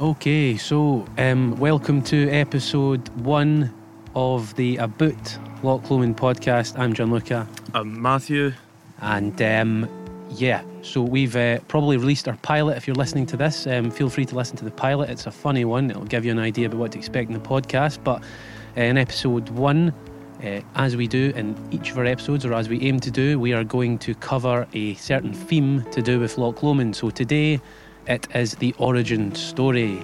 Okay, so um, welcome to episode one of the Aboot Loch Lomond podcast. I'm Gianluca, I'm Matthew. and um, yeah, so we've uh, probably released our pilot. If you're listening to this, um, feel free to listen to the pilot. It's a funny one. It'll give you an idea about what to expect in the podcast. But uh, in episode one, uh, as we do in each of our episodes, or as we aim to do, we are going to cover a certain theme to do with Loch Lomond. So today, it is the origin story.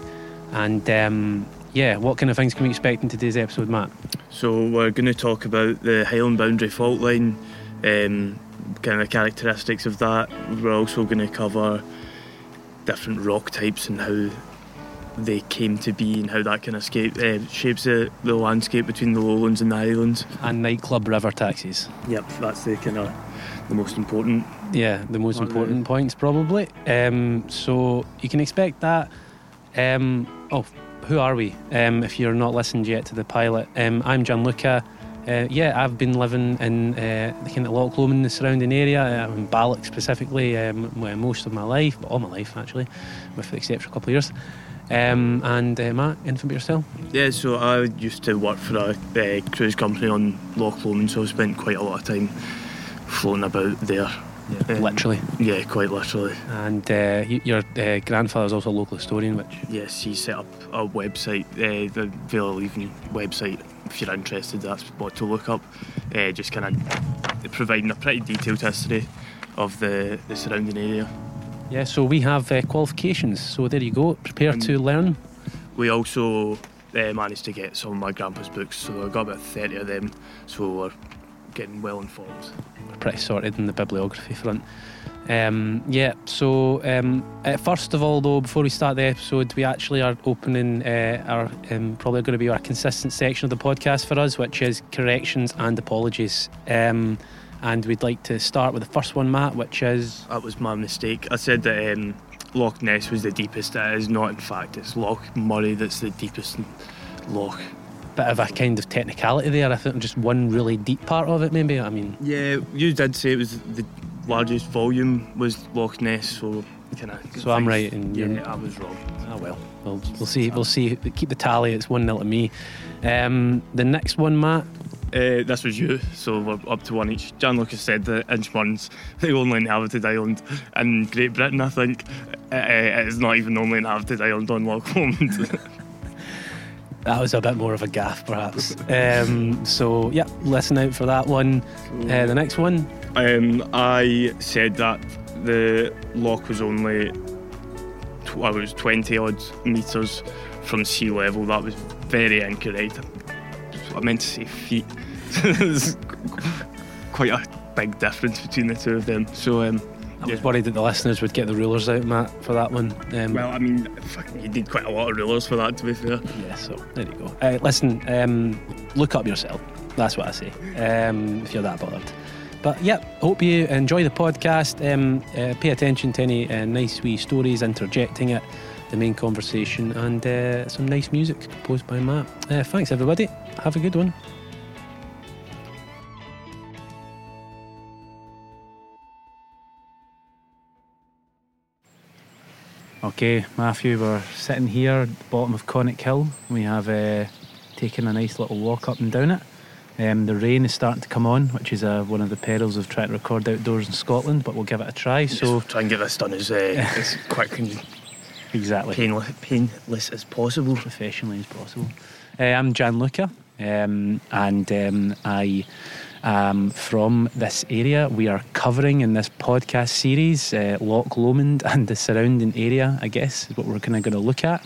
And um, yeah, what kind of things can we expect in today's episode, Matt? So we're going to talk about the Highland Boundary Fault Line, um, kind of characteristics of that. We're also going to cover different rock types and how they came to be and how that kind of scape, uh, shapes the, the landscape between the lowlands and the highlands. And nightclub river taxis. Yep, that's the kind of the most important. Yeah, the most important they? points probably. Um, so you can expect that. Um, oh, who are we? Um, if you're not listened yet to the pilot, um, I'm Gianluca. Uh, yeah, I've been living in uh, the kind of Loch Lomond, the surrounding area, uh, in Balloch specifically, um, well, most of my life, all my life actually, with the exception of a couple of years. Um, and uh, Matt, anything about yourself? Yeah, so I used to work for a uh, cruise company on Loch Lomond, so I spent quite a lot of time floating about there. Um, Literally. Yeah, quite literally. And uh, your uh, grandfather's also a local historian, which Yes, he set up a website, uh, the Vale Leven website. If you're interested, that's what to look up. Uh, just kind of providing a pretty detailed history of the, the surrounding area. Yeah, so we have uh, qualifications. So there you go. Prepare And- to learn. We also uh, managed to get some of my grandpa's books, so I got about 30 of them, so we're getting well informed. Pretty sorted in the bibliography front. Um, yeah, so um, uh, first of all, though, before we start the episode, we actually are opening uh, our um, probably going to be our consistent section of the podcast for us, which is corrections and apologies. Um, and we'd like to start with the first one, Matt, which is That was my mistake. I said that um, Loch Ness was the deepest. It is not, in fact. It's Loch Morar that's the deepest loch. Bit of a kind of technicality there. I think just one really deep part of it, maybe. I mean, Yeah, you did say it was the largest volume was Loch Ness, so kind of. So I'm right and yeah, I was wrong. Oh well, we'll, we'll see. We'll see. Keep the tally. It's one 0 to me. Um, the next one, Matt. Uh, this was you, so we're up to one each. Gianluca's said that Inchmurrin's the only inhabited island in Great Britain. I think uh, it is not even the only inhabited island on Loch Lomond. That was a bit more of a gaff, perhaps. um, so yeah, listen out for that one. Uh, the next one. Um, I said that the lock was only tw- I was 20 odd metres from sea level. That was very incorrect. I meant to say feet. There's quite a big difference between the two of them. So, um, I was worried that the listeners would get the rulers out, Matt, for that one. Um, well, I mean, you did quite a lot of rulers for that, to be fair. yeah. So there you go. Uh, listen, um, look up yourself. That's what I say. Um, if you're that bothered. But yeah, hope you enjoy the podcast. Um, uh, pay attention to any uh, nice wee stories interjecting it, the main conversation, and uh, some nice music composed by Matt. Uh, thanks, everybody. Have a good one. Okay, Matthew, we're sitting here at the bottom of Conic Hill. We have uh, taken a nice little walk up and down it. Um, the rain is starting to come on, which is uh, one of the perils of trying to record outdoors in Scotland, but we'll give it a try. So, Just try and get this done as, uh, as quick and exactly. painless, painless as possible. professionally as possible. Uh, I'm Gianluca, um, and um, I am from this area. We are covering in this podcast series uh, Loch Lomond and the surrounding area, I guess, is what we're kind of going to look at.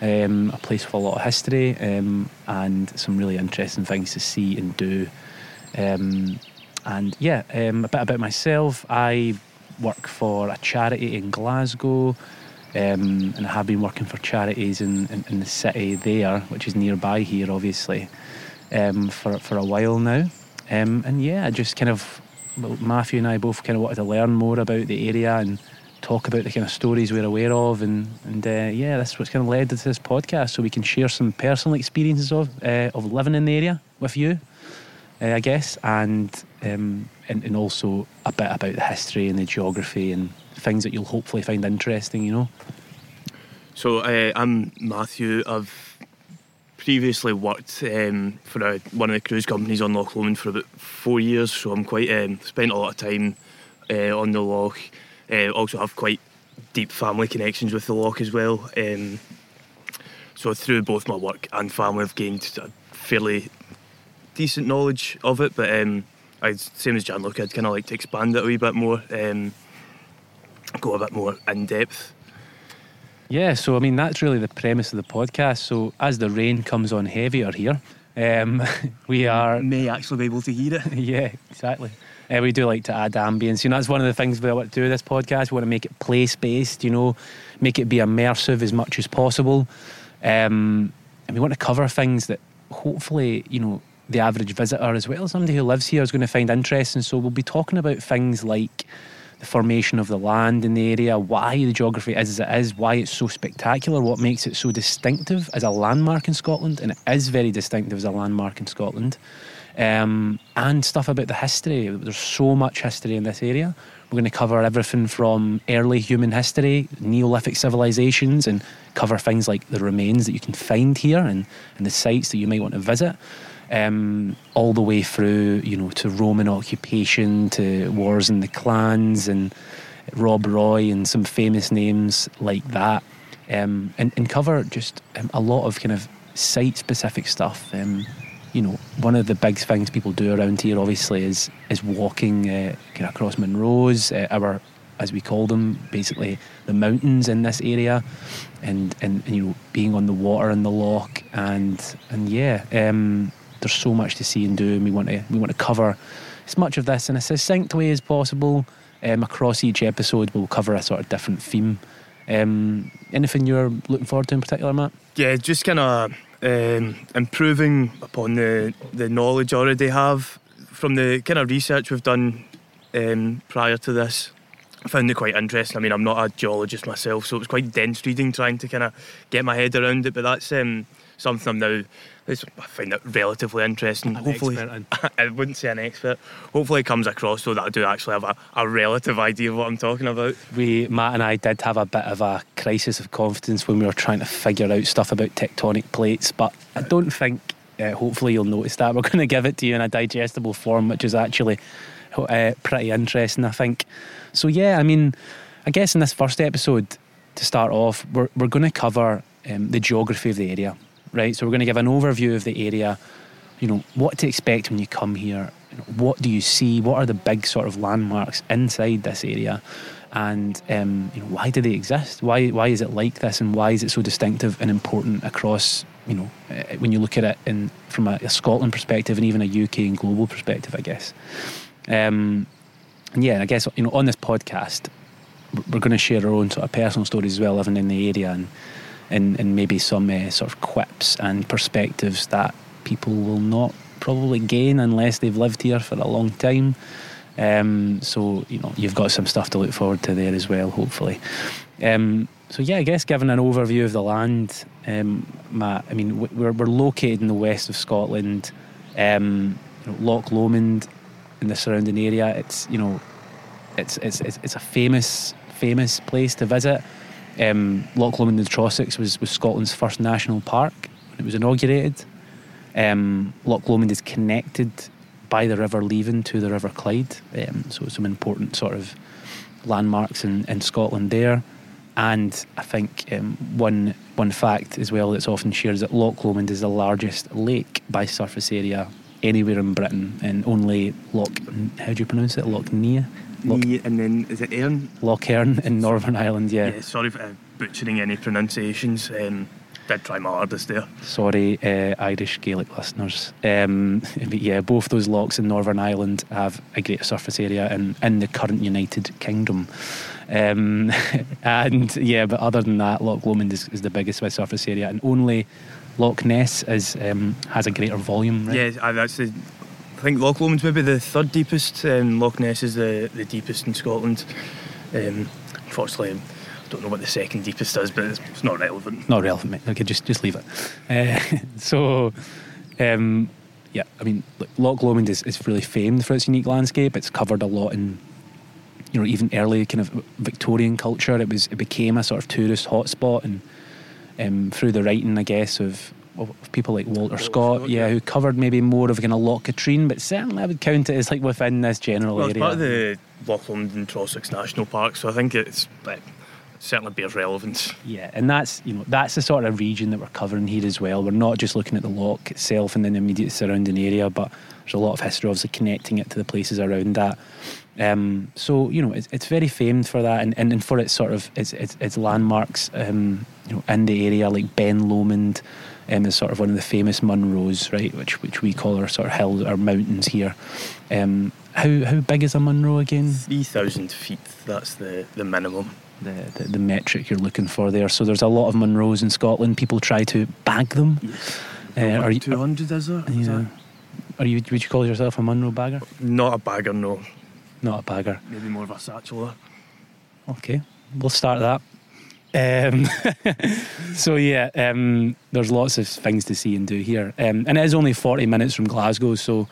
Um, a place with a lot of history um, and some really interesting things to see and do. Um, and yeah, um, a bit about myself. I work for a charity in Glasgow, um, and I have been working for charities in, in, in the city there, which is nearby here, obviously, um, for for a while now. Um, and yeah, just kind of Matthew and I both kind of wanted to learn more about the area and talk about the kind of stories we're aware of, and and uh, yeah, that's what's kind of led to this podcast, so we can share some personal experiences of uh, of living in the area with you, uh, I guess, and, um, and and also a bit about the history and the geography and things that you'll hopefully find interesting. You know. So uh, I'm Matthew. I've previously worked um, for a, one of the cruise companies on Loch Lomond for about four years, so I'm quite um, spent a lot of time uh, on the loch. Uh, also have quite deep family connections with the loch as well. Um, so through both my work and family, I've gained a fairly decent knowledge of it. But um, I, same as Gianluca, I'd kind of like to expand it a wee bit more, um, go a bit more in depth. Yeah, so I mean that's really the premise of the podcast. So as the rain comes on heavier here, um, we are may actually be able to hear it. yeah, exactly. Uh, we do like to add ambience. You know, that's one of the things we want to do with this podcast. We want to make it place based. You know, make it be immersive as much as possible, um, and we want to cover things that hopefully you know the average visitor as well as somebody who lives here is going to find interesting. So we'll be talking about things like the formation of the land in the area, why the geography is as it is, why it's so spectacular, what makes it so distinctive as a landmark in Scotland, and it is very distinctive as a landmark in Scotland, um, and stuff about the history. There's so much history in this area. We're going to cover everything from early human history, Neolithic civilizations, and cover things like the remains that you can find here and, and the sites that you might want to visit um, all the way through, you know, to Roman occupation, to wars in the clans, and Rob Roy, and some famous names like that, um, and, and cover just um, a lot of kind of site-specific stuff. Um, you know, one of the big things people do around here, obviously, is is walking uh, kind of across Munros, uh, our as we call them, basically the mountains in this area, and, and, and you know being on the water in the loch, and and yeah, um, there's so much to see and do, and we want to we want to cover as much of this in a succinct way as possible. Um, across each episode, we'll cover a sort of different theme. Um, anything you're looking forward to in particular, Matt? Yeah, just kind of um, improving upon the the knowledge already have from the kind of research we've done um, prior to this. I found it quite interesting. I mean, I'm not a geologist myself, so it was quite dense reading, trying to kind of get my head around it. But that's um, something I'm now I find it relatively interesting. An Hopefully, I wouldn't say an expert. Hopefully, it comes across so that I do actually have a, a relative idea of what I'm talking about. We, Matt and I, did have a bit of a crisis of confidence when we were trying to figure out stuff about tectonic plates, but I don't think. Uh, hopefully, you'll notice that we're going to give it to you in a digestible form, which is actually uh, pretty interesting, I think. So yeah, I mean, I guess in this first episode, to start off, we're we're going to cover um, the geography of the area right? So we're going to give an overview of the area, you know, what to expect when you come here, you know, what do you see, what are the big sort of landmarks inside this area, and um, you know, why do they exist? Why why is it like this, and why is it so distinctive and important across, you know, uh, when you look at it in from a, a Scotland perspective and even a UK and global perspective, I guess. Um, and yeah, I guess you know on this podcast, we're going to share our own sort of personal stories as well, living in the area and and, and maybe some uh, sort of quips and perspectives that people will not probably gain unless they've lived here for a long time. Um, so you know you've got some stuff to look forward to there as well, hopefully. Um, so yeah, I guess given an overview of the land, um, Matt, I mean we're we're located in the west of Scotland, um, you know, Loch Lomond, in the surrounding area. It's you know, it's it's it's, it's a famous famous place to visit. Um, Loch Lomond and Trossachs was, was Scotland's first national park when it was inaugurated. Um, Loch Lomond is connected by the River Leven to the River Clyde, um, so some important sort of landmarks in, in Scotland there. And I think um, one one fact as well that's often shared is that Loch Lomond is the largest lake by surface area anywhere in Britain, and only Loch how do you pronounce it? Lough Neagh Loch, and then is it Erne? Lough Erne in Northern Ireland, yeah. yeah sorry for uh, butchering any pronunciations. Um, did try my hardest there. Sorry, uh, Irish Gaelic listeners. Um, but yeah, both those lochs in Northern Ireland have a greater surface area in, in the current United Kingdom. Um, and yeah, but other than that, Loch Lomond is, is the biggest by surface area, and only Loch Ness is um, has a greater volume. Right? Yeah, that's the I think Loch Lomond's maybe the third deepest. Um, Loch Ness is the, the deepest in Scotland. Um, unfortunately, I don't know what the second deepest is, but it's, it's not relevant. Not relevant, mate. Okay, just just leave it. Uh, so, um, yeah, I mean, Loch Lomond is, is really famed for its unique landscape. It's covered a lot in, you know, even early kind of Victorian culture. It was it became a sort of tourist hotspot and um, through the writing, I guess, of, of people like Walter, Scott, Scott, yeah, yeah. who covered maybe more of kind of Loch Katrine, but certainly I would count it as like within this general Well, it's area. part of the Loch Lomond and Trossachs National Park, so I think it's uh, certainly bears relevance. Yeah, and that's you know that's the sort of region that we're covering here as well. We're not just looking at the loch itself and then the immediate surrounding area, but there's a lot of history obviously connecting it to the places around that. Um, so you know it's, it's very famed for that, and, and, and for its sort of its its, its landmarks, um, you know, in the area like Ben Lomond, um, is sort of one of the famous Munros, right? Which which we call our sort of hills, our mountains here. Um, how how big is a Munro again? 3,000 feet, that's the, the minimum. the, the, the metric you're looking for there. So there's a lot of Munros in Scotland. People try to bag them. Uh, are you? 200 is there? Is Yeah. Are you? Would you call yourself a Munro bagger? Not a bagger, no. Not a bagger. Maybe more of a satcheler. Okay, we'll start that. Um, so yeah, um, there's lots of things to see and do here, um, and it is only 40 minutes from Glasgow, so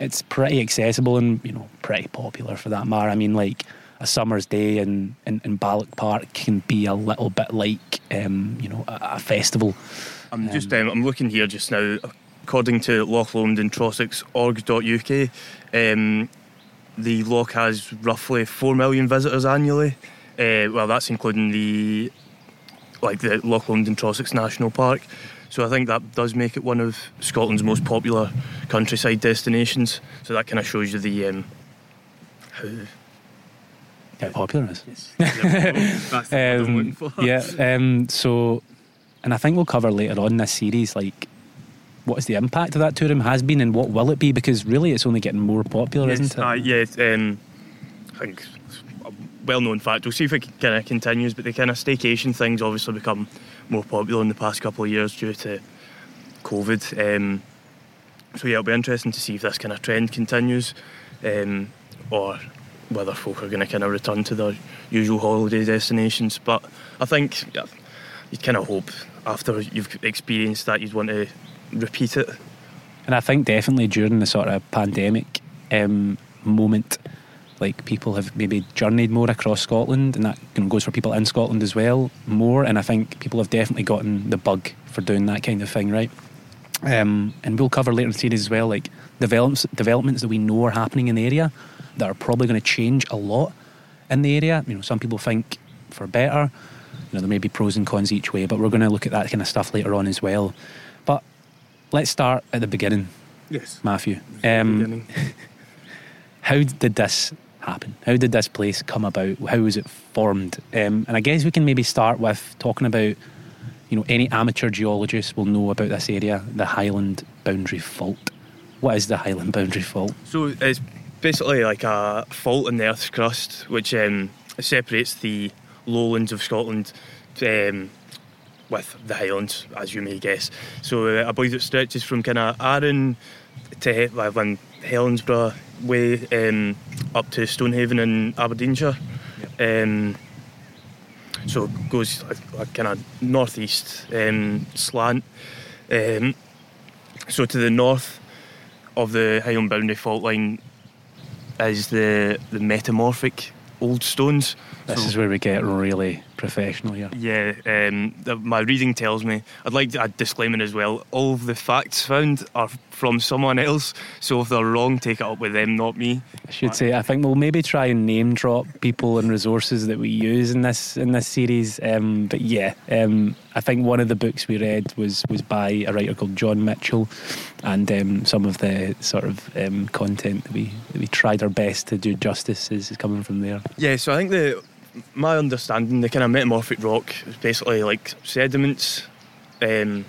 it's pretty accessible and you know pretty popular for that matter. I mean, like a summer's day in in, in Balloch Park can be a little bit like um, you know a, a festival. I'm just um, I'm looking here just now. According to Loch Lomond and Trossachs.org.uk, um, the loch has roughly four million visitors annually. Uh, well, that's including the like the Loch Lomond and Trossachs National Park. So I think that does make it one of Scotland's most popular countryside destinations. So that kind of shows you the um, how How popular it is. That's the word I'm looking Um, yeah. Um, so, and I think we'll cover later on in this series, like what is the impact of that tourism has been, and what will it be? Because really, it's only getting more popular, Yes, isn't it? Uh, yeah, um, I think it's a well-known fact. We'll see if it kind of continues, but the kind of staycation things obviously become more popular in the past couple of years due to COVID. Um, so yeah, it'll be interesting to see if this kind of trend continues, um, or whether folk are going to kind of return to their usual holiday destinations. But I think yeah, you kind of hope after you've experienced that you'd want to repeat it. And I think definitely during the sort of pandemic um, moment, like people have maybe journeyed more across Scotland, and that you know, goes for people in Scotland as well more. And I think people have definitely gotten the bug for doing that kind of thing, right? Um, and we'll cover later in the series as well, like developments developments that we know are happening in the area that are probably going to change a lot in the area. You know, some people think for better. You know, there may be pros and cons each way, but we're going to look at that kind of stuff later on as well. But let's start at the beginning, Yes. Matthew. Um, how did this happen? How did this place come about? How was it formed? Um, and I guess we can maybe start with talking about, you know, any amateur geologist will know about this area, the Highland Boundary Fault. What is the Highland Boundary Fault? So it's basically like a fault in the Earth's crust, which um, separates the lowlands of Scotland um, with the Highlands, as you may guess. So uh, I believe it stretches from kind of Arran to well, when Helensburgh way um, up to Stonehaven in Aberdeenshire. Um, so it goes like, like kind of northeast um, slant. Um, so to the north of the Highland Boundary fault line is the the metamorphic old stones. This So- is where we get really professional here. yeah, um, my reading tells me. I'd like to add disclaimer as well. All of the facts found are from someone else, so if they're wrong, take it up with them, not me. I should say I think we'll maybe try and name drop people and resources that we use in this in this series. Um, but yeah, um, I think one of the books we read was was by a writer called John Mitchell, and um, some of the sort of um, content that we that we tried our best to do justice is, is coming from there. Yeah, so I think the my understanding, the kind of metamorphic rock is basically like sediments um,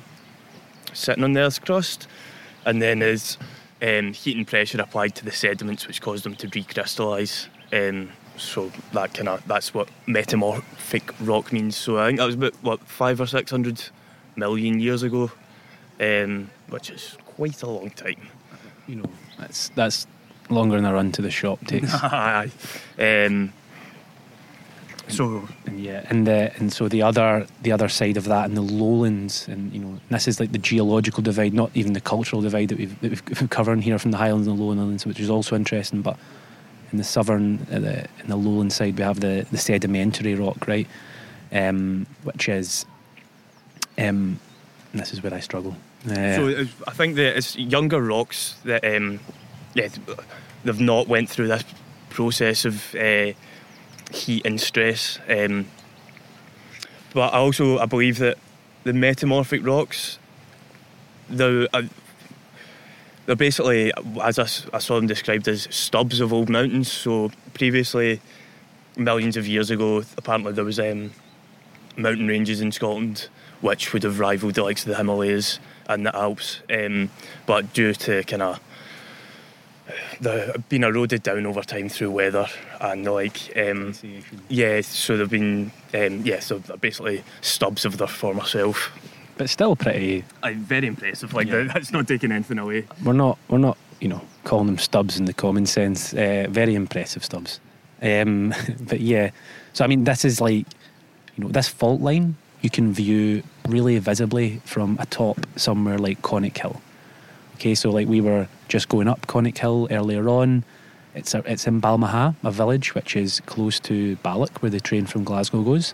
sitting on the Earth's crust, and then there's um, heat and pressure applied to the sediments, which cause them to recrystallise. Um, so that kind of that's what metamorphic rock means. So I think that was about what five or six hundred million years ago, um, which is quite a long time. You know, that's that's longer than a run to the shop takes. Um, so And yeah, and the and so the other the other side of that in the lowlands, and you know, this is like the geological divide, not even the cultural divide that we've that we've, we've covering here from the highlands and the lowlands, which is also interesting. But in the southern, uh, the, in the lowland side, we have the the sedimentary rock, right, um, which is Um, and this is where I struggle. Uh, So I think that it's younger rocks that um, yeah they've not went through this process of uh, heat and stress. Um, but I also I believe that the metamorphic rocks they're uh, they're basically as I saw them described as stubs of old mountains. So previously, millions of years ago, apparently there was um, mountain ranges in Scotland which would have rivaled the likes of the Himalayas and the Alps, um, but due to kind of the being eroded down over time through weather and the like, um, yeah, so they've been um, yeah, so they're basically stubs of their former self. but still pretty. Uh, very impressive. Like Yeah. that's not taking anything away. We're not. We're not. You know, calling them stubs in the common sense. Uh, very impressive stubs. Um, but yeah, so I mean, this is like, you know, this fault line you can view really visibly from atop somewhere like Conic Hill. Okay, so like we were just going up Conic Hill earlier on. It's a, it's in Balmaha, a village which is close to Balloch, where the train from Glasgow goes.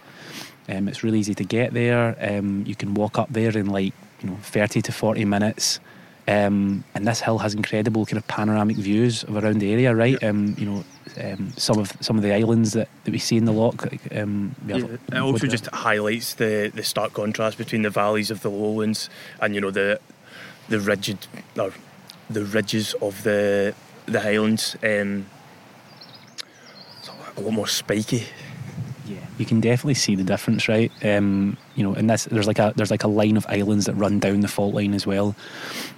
Um, it's really easy to get there. Um, you can walk up there in like you know 30 to 40 minutes. Um, and this hill has incredible kind of panoramic views of around the area, right? Um, you know, um, some of some of the islands that, that we see in the loch. like, Um, we have- it also just highlights the, the stark contrast between the valleys of the lowlands and you know the the rigid or the ridges of the the highlands. Um, a lot more spiky. Yeah, you can definitely see the difference, right? Um, you know, and this there's like a there's like a line of islands that run down the fault line as well.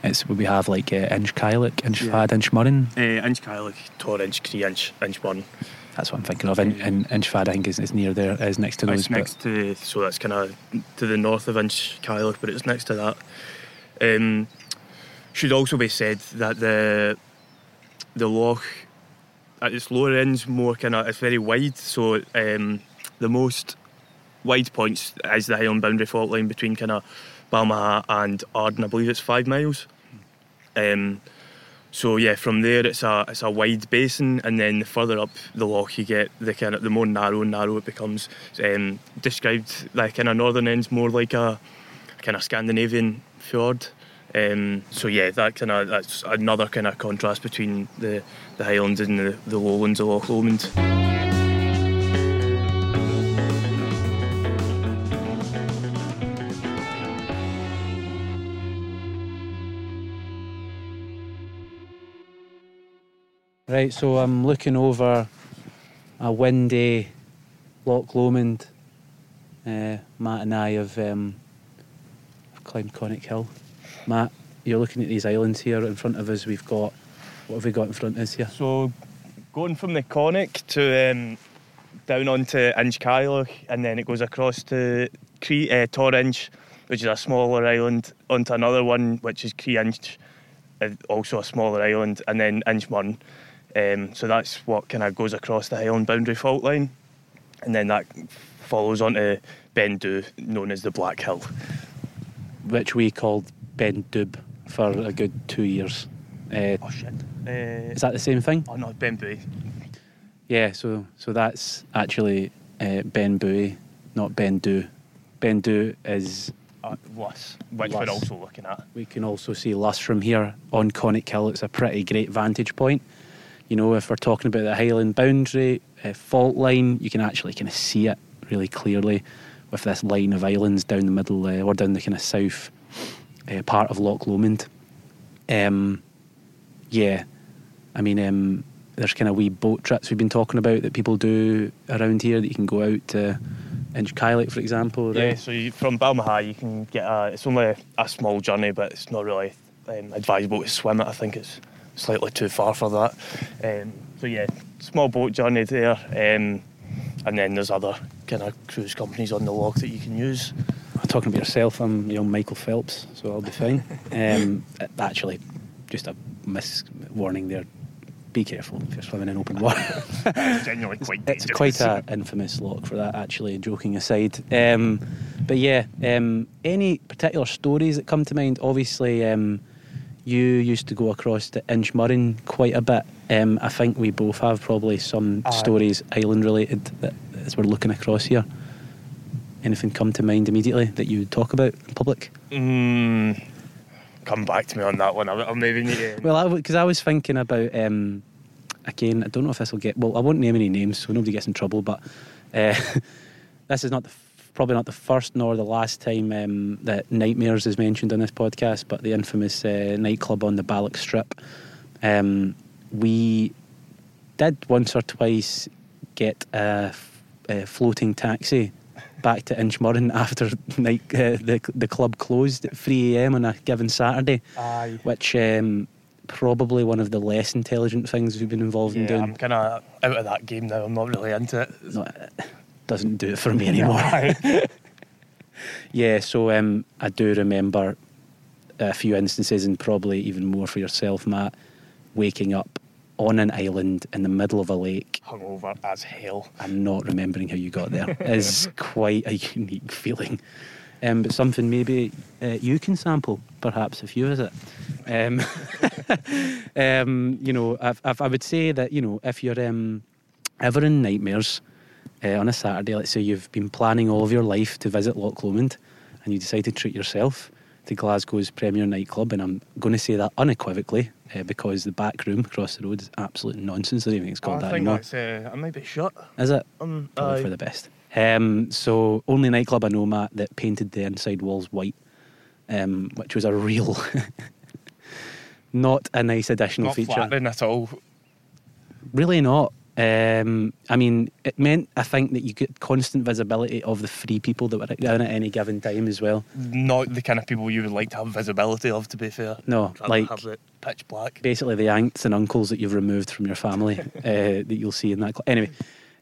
It's where we have like uh, Inchcailloch, Inchfad, Inchmurrin. Uh, Inchcailloch, Tor inch, Creinch, inch one. That's what I'm thinking of. And, and Inchfad, I think, is, is near there, is next to those. It's next to so that's kind of to the north of Inchcailloch, but it's next to that. Um, should also be said that the the loch at its lower ends more kind of it's very wide. So um, the most wide points is the Highland boundary fault line between kind of Balmaha and Arden. I believe it's five miles. Um, so yeah, from there it's a it's a wide basin, and then the further up the loch you get, the kind of the more narrow and narrow it becomes. Um, described like kind of northern ends more like a kind of Scandinavian fjord. Um, so yeah, that kind of that's another kind of contrast between the, the Highlands and the, the lowlands of Loch Lomond. Right, so I'm looking over a windy Loch Lomond. Uh, Matt and I have, um, have climbed Conic Hill. Matt, you're looking at these islands here in front of us. We've got, what have we got in front of us here? So going from the Conic to um, down onto Inchcailloch, and then it goes across to Cree, uh, Torrinch, which is a smaller island, onto another one which is Creinch, uh, also a smaller island, and then Inchmurrin. Um, so that's what kind of goes across the Highland boundary fault line, and then that follows onto Ben Dubh, known as the Black Hill. Which we called Ben Dub for a good two years. Uh, Oh shit! Uh, is that the same thing? oh no, Ben Bowie. Yeah, so so that's actually uh, Ben Bowie, not Ben Dubh. Ben Dubh is Uh, Luss, which Luss. we're also looking at. We can also see Luss from here on Conic Hill. It's a pretty great vantage point. You know, if we're talking about the Highland boundary uh, fault line, you can actually kind of see it really clearly with this line of islands down the middle uh, or down the kind of south uh, part of Loch Lomond. Um, yeah, I mean, um, there's kind of wee boat trips we've been talking about that people do around here that you can go out to Inch for example. Yeah, so you, from Balmaha you can get a. It's only a, a small journey, but it's not really um, advisable to swim it. I think it's slightly too far for that. Um, so yeah, small boat journey there, um, and then there's other kind of cruise companies on the loch that you can use. Talking about yourself, I'm young Michael Phelps, so I'll be fine. Um, actually, just a miss warning there. Be careful if you're swimming in open water. It's genuinely quite it's dangerous. quite an infamous lock for that, actually, joking aside. Um, but yeah, um, any particular stories that come to mind? Obviously, um, you used to go across to Inchmurrin quite a bit. Um, I think we both have probably some Aye. stories island related that, as we're looking across here. Anything come to mind immediately that you would talk about in public? Mm, come back to me on that one. I'll, I'll maybe need to. Well, because I, was thinking about um, again. I don't know if this will get. Well, I won't name any names so nobody gets in trouble. But uh, this is not the probably not the first nor the last time um, that Nightmares is mentioned on this podcast. But the infamous uh, nightclub on the Balloch Strip. Um, we did once or twice get a, a floating taxi back to Inchmurrin after night, uh, the the club closed at 3 a.m. on a given Saturday, Aye. which um, probably one of the less intelligent things we've been involved in doing. I'm kind of out of that game now. I'm not really into it. No, it doesn't do it for me anymore. yeah, so um, I do remember a few instances, and probably even more for yourself, Matt, waking up on an island in the middle of a lake Hungover as hell. and not remembering how you got there is quite a unique feeling. Um, but something maybe uh, you can sample, perhaps, if you visit. Um, um, you know, I've, I've, I would say that you know if you're um, ever in nightmares uh, on a Saturday, let's say you've been planning all of your life to visit Loch Lomond, and you decide to treat yourself to Glasgow's premier nightclub, and I'm going to say that unequivocally uh, because the back room across the road is absolute nonsense. I don't even think it's called I that anymore. that's. Uh, I might be shut. Is it? Um, probably for the best. Um, so only nightclub I know, Matt, that painted the inside walls white, um, which was a real, not a nice additional not feature. flattering at all. Really not. Um, I mean, it meant I think that you get constant visibility of the three people that were down at any given time as well. Not the kind of people you would like to have visibility of. To be fair, No, like have it pitch black. basically the aunts and uncles that you've removed from your family uh, that you'll see in that. Cl- anyway,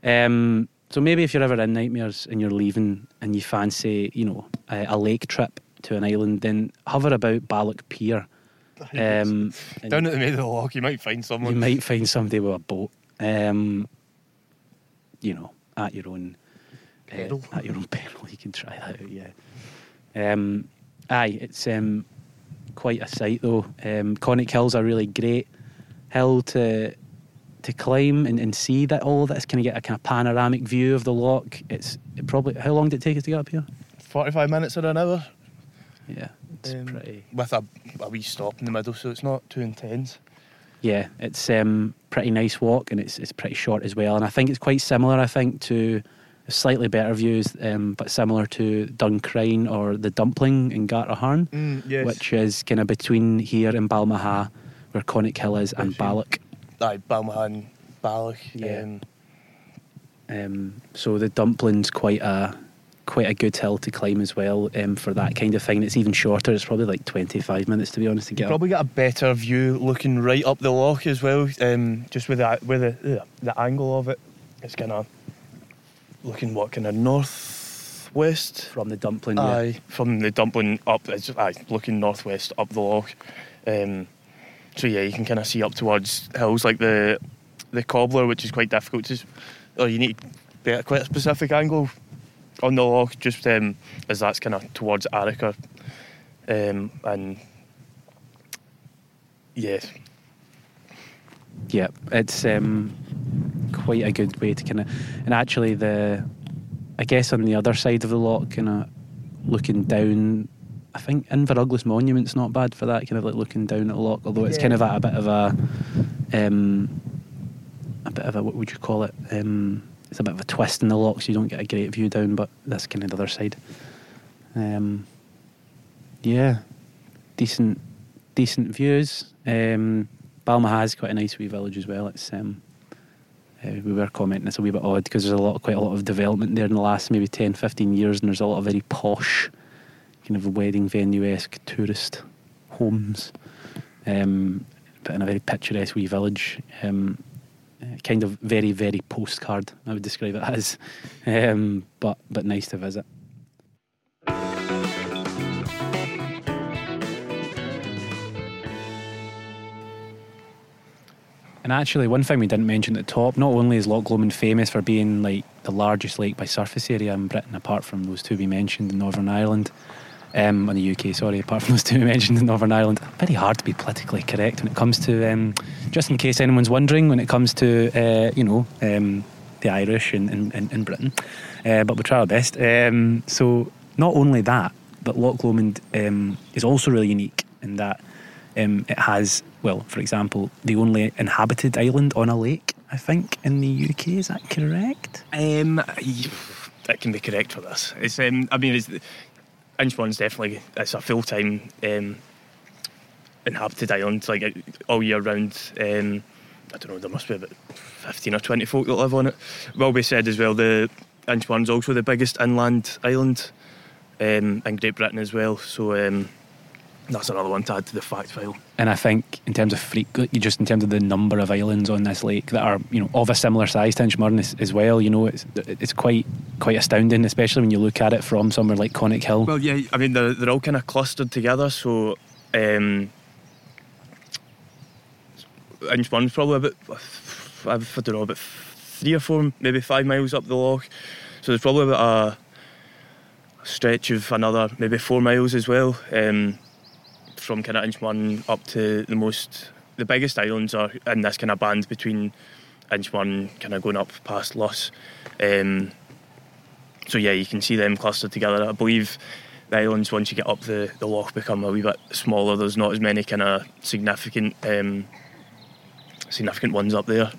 um, so maybe if you're ever in nightmares and you're leaving and you fancy, you know, a, a lake trip to an island, then hover about Balloch Pier. Um, Down at the middle of the lock, you might find someone. you might find somebody with a boat. Um, you know, at your own uh, Peril. at your own peril, you can try that out. Yeah. Um, aye, it's um, quite a sight though. Um, Conic Hill's a really great hill to to climb and, and see that all of this kind of get a kind of panoramic view of the lock. It's it probably how long did it take us to get up here? Forty-five minutes or an hour Yeah, it's Um, pretty. with a, a wee stop in the middle, so it's not too intense. Yeah, it's um pretty nice walk and it's it's pretty short as well. And I think it's quite similar. I think to slightly better views, um, but similar to Duncryne or the Dumpling in Gartocharn, Mm, yes. which is kind of between here and Balmaha, where Conic Hill is, and Balloch. Aye, Balmahan, Balloch. Yeah. Um, Um, so the Dumpling's quite a quite a good hill to climb as well um, for that kind of thing. It's even shorter. It's probably like twenty five minutes to be honest to you get up. probably get a better view looking right up the loch as well. Um, just with the with the the angle of it, it's kind of looking what kind of northwest. from the Dumpling. yeah. Aye, from the dumpling up, it's aye, looking northwest up the loch. Um, so yeah, you can kind of see up towards hills like the the cobbler, which is quite difficult to. Or you need to be at quite a specific angle on the loch, just um, as that's kind of towards Arrochar. Um, and yeah, Yeah, it's um, quite a good way to kind of, and actually the, I guess on the other side of the loch, kind of looking down. I think Inveruglas Monument's not bad for that kind of like looking down at the lock, although it's Yeah. kind of at a bit of a, um, a bit of a what would you call it? Um, it's a bit of a twist in the loch, so you don't get a great view down, but that's kind of the other side. Um, yeah, decent, decent views. Um, Balmaha's quite a nice wee village as well. It's um, uh, we were commenting it's a wee bit odd because there's a lot, quite a lot of development there in the last maybe 10, 15 years, and there's a lot of very posh, kind of wedding venue esque tourist homes, um, but in a very picturesque wee village. Um, kind of very, very postcard. I would describe it as, um, but but nice to visit. And actually, one thing we didn't mention at the top, not only is Loch Lomond famous for being like the largest lake by surface area in Britain, apart from those two we mentioned in Northern Ireland, um, in the UK, sorry, apart from those two mentioned in Northern Ireland. Very hard to be politically correct when it comes to, um, just in case anyone's wondering, when it comes to, uh, you know, um, the Irish in, in, in, in Britain. uh, but we'll try our best. Um, so not only that, but Loch Lomond um, is also really unique in that um, it has, well, for example, the only inhabited island on a lake. I think in the UK. Is that correct? Um, that can be correct for this. It's um, I mean, it's, Inchmurrin's definitely it's a full time um, inhabited island, like all year round. Um, I don't know, there must be about 15 or 20 folk that live on it. Will be said as well, the Inchmurrin's also the biggest inland island um, in Great Britain as well. So um, that's another one to add to the fact file. And I think in terms of freak, just in terms of the number of islands on this lake that are you know of a similar size to Inchmurrin as, as well, you know it's it's quite quite astounding, especially when you look at it from somewhere like Conic Hill. Well, yeah, I mean they're they're all kind of clustered together, so. Um, Inchmurrin's probably about I don't know about three or four, maybe five miles up the loch. So there's probably about a stretch of another maybe four miles as well. Um, from kind of Inchmurrin up to the most, the biggest islands are in this kind of band between Inchmurrin kind of going up past Luss. Um, so yeah, you can see them clustered together. I believe the islands once you get up the, the loch become a wee bit smaller. There's not as many kind of significant um, significant ones up there.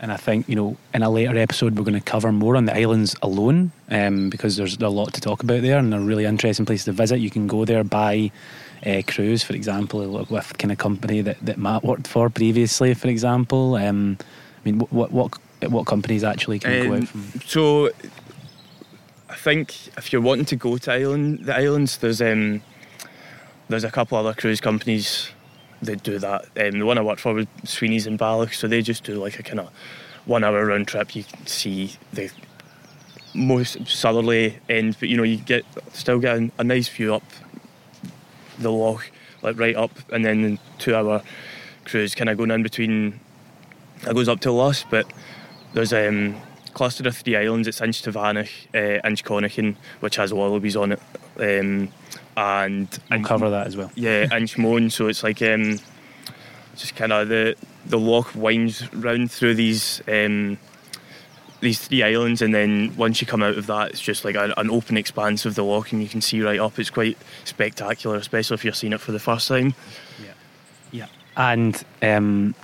And I think, you know, in a later episode, we're going to cover more on the islands alone um, because there's a lot to talk about there and they're really interesting places to visit. You can go there by uh, cruise, for example, with kind of company that, that Matt worked for previously, for example. Um, I mean, what, what, what companies actually can um, go out um, from? So, I think if you're wanting to go to island, the islands, there's um, there's a couple other cruise companies that do that. Um, the one I worked for was Sweeney's and Balloch, so they just do like a kind of one hour round trip. You see the most southerly end, but you know you get still get a, a nice view up the loch, like right up, and then two hour cruise kind of going in between. It goes up to Luss, but there's um, cluster of three islands. It's Inchtavannach, uh, Inchconnachan, which has wallabies on it. Um, and we'll and, cover that as well. Yeah, Inchmoan. so it's like um, just kind of the the loch winds round through these um, these three islands, and then once you come out of that, it's just like a, an open expanse of the loch, and you can see right up. It's quite spectacular, especially if you're seeing it for the first time. Yeah, yeah, and um,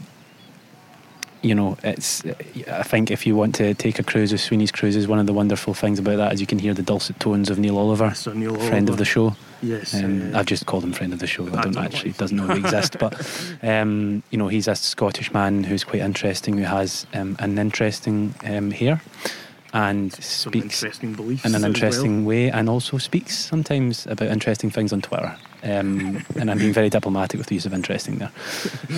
you know, it's. I think if you want to take a cruise with Sweeney's Cruises, one of the wonderful things about that is you can hear the dulcet tones of Neil Oliver, so Neil friend Oliver. of the show. Yes, um, uh, I've just called him friend of the show. I don't actually doesn't know he exists, but um, you know, he's a Scottish man who's quite interesting, who has um, an interesting um, hair and Some speaks in an interesting well. way, and also speaks sometimes about interesting things on Twitter. Um, and I'm being very diplomatic with the use of interesting there.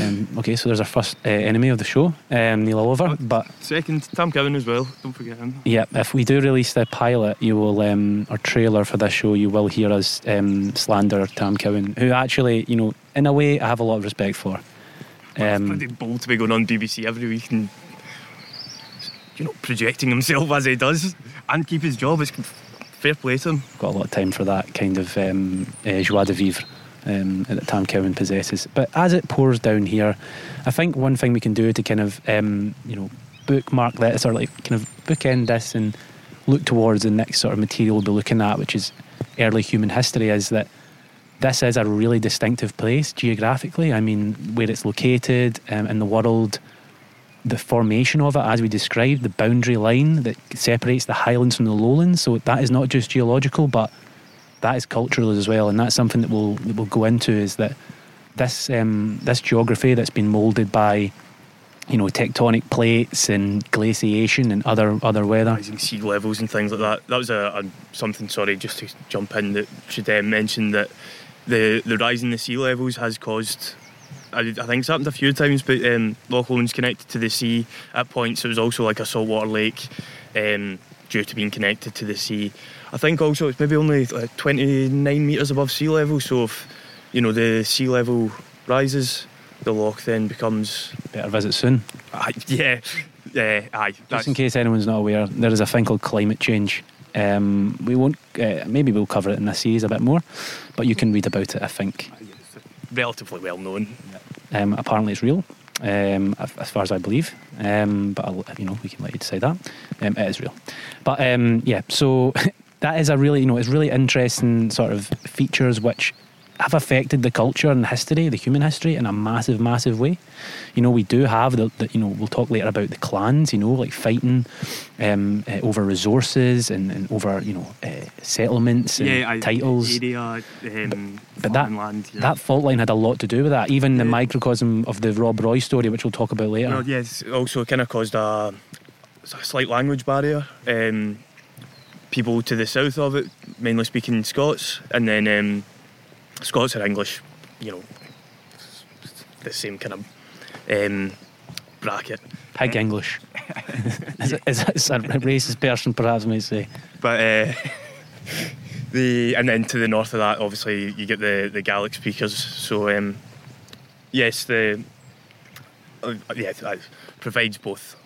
Um, okay, so there's our first uh, enemy of the show, um, Neil Oliver. Oh, but second, Tam Cowan as well. Don't forget him. Yeah, if we do release the pilot, you will um, or trailer for this show, you will hear us um, slander Tam Cowan, who actually, you know, in a way, I have a lot of respect for. Um, it's pretty bold to be going on BBC every week and you know projecting himself as he does and keep his job. It's fair play to him. Got a lot of time for that kind of um, uh, joie de vivre. Um, that Tam Cowan possesses. But as it pours down here, I think one thing we can do to kind of um, you know bookmark this or like kind of bookend this and look towards the next sort of material we'll be looking at, which is early human history, is that this is a really distinctive place geographically. I mean, where it's located um, in the world, the formation of it, as we described, the boundary line that separates the highlands from the lowlands. So that is not just geological, but that is cultural as well, and that's something that we'll that we'll go into. Is that this um, this geography that's been moulded by you know tectonic plates and glaciation and other other weather, rising sea levels and things like that. That was a, a something. Sorry, just to jump in, that should uh, mention that the the rise in the sea levels has caused I, I, think it's happened a few times, but um, Loch Lomond's connected to the sea at points. It was also like a saltwater lake um, due to being connected to the sea. I think also it's maybe only like 29 metres above sea level, so if you know the sea level rises, the loch then becomes better visit soon. Uh, yeah, yeah, aye. Just in case anyone's not aware, there is a thing called climate change. Um, we won't. Uh, maybe we'll cover it in this series a bit more, but you can read about it. I think relatively well known. Um, apparently, it's real. um, as far as I believe. Um, but I'll, you know, we can let you decide that. Um, it is real. But um, yeah, so that is a really, you know, it's really interesting sort of features which have affected the culture and history, the human history, in a massive, massive way. You know, we do have the, the you know, we'll talk later about the clans. You know, like fighting um, uh, over resources and, and, over you know uh, settlements and yeah, titles. Area, um, but that land, yeah. that fault line had a lot to do with that. Even the Yeah. microcosm of the Rob Roy story, which we'll talk about later. Well, yes, also kind of caused a, a slight language barrier. Um, people to the south of it, mainly speaking Scots, and then um, Scots are English, you know, the same kind of um, bracket. Pig English. as, a, as a racist person perhaps may say. But uh, the and then to the north of that, obviously, you get the the Gaelic speakers. So um, yes, the uh, yeah that provides both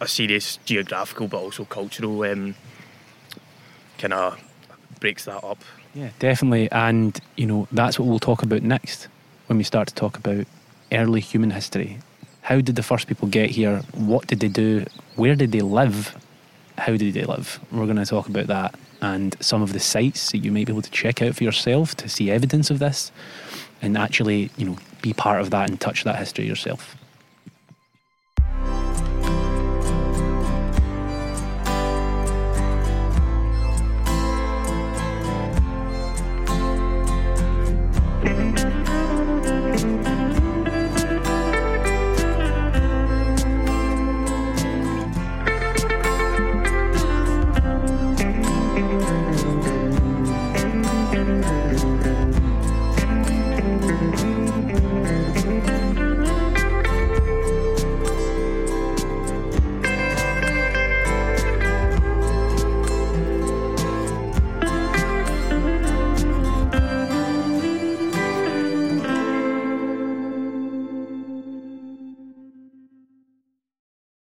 a serious geographical but also cultural um, kind of breaks that up. Yeah, definitely. And, you know, that's what we'll talk about next when we start to talk about early human history. How did the first people get here? What did they do? Where did they live? How did they live? We're going to talk about that and some of the sites that you might be able to check out for yourself to see evidence of this and actually, you know, be part of that and touch that history yourself.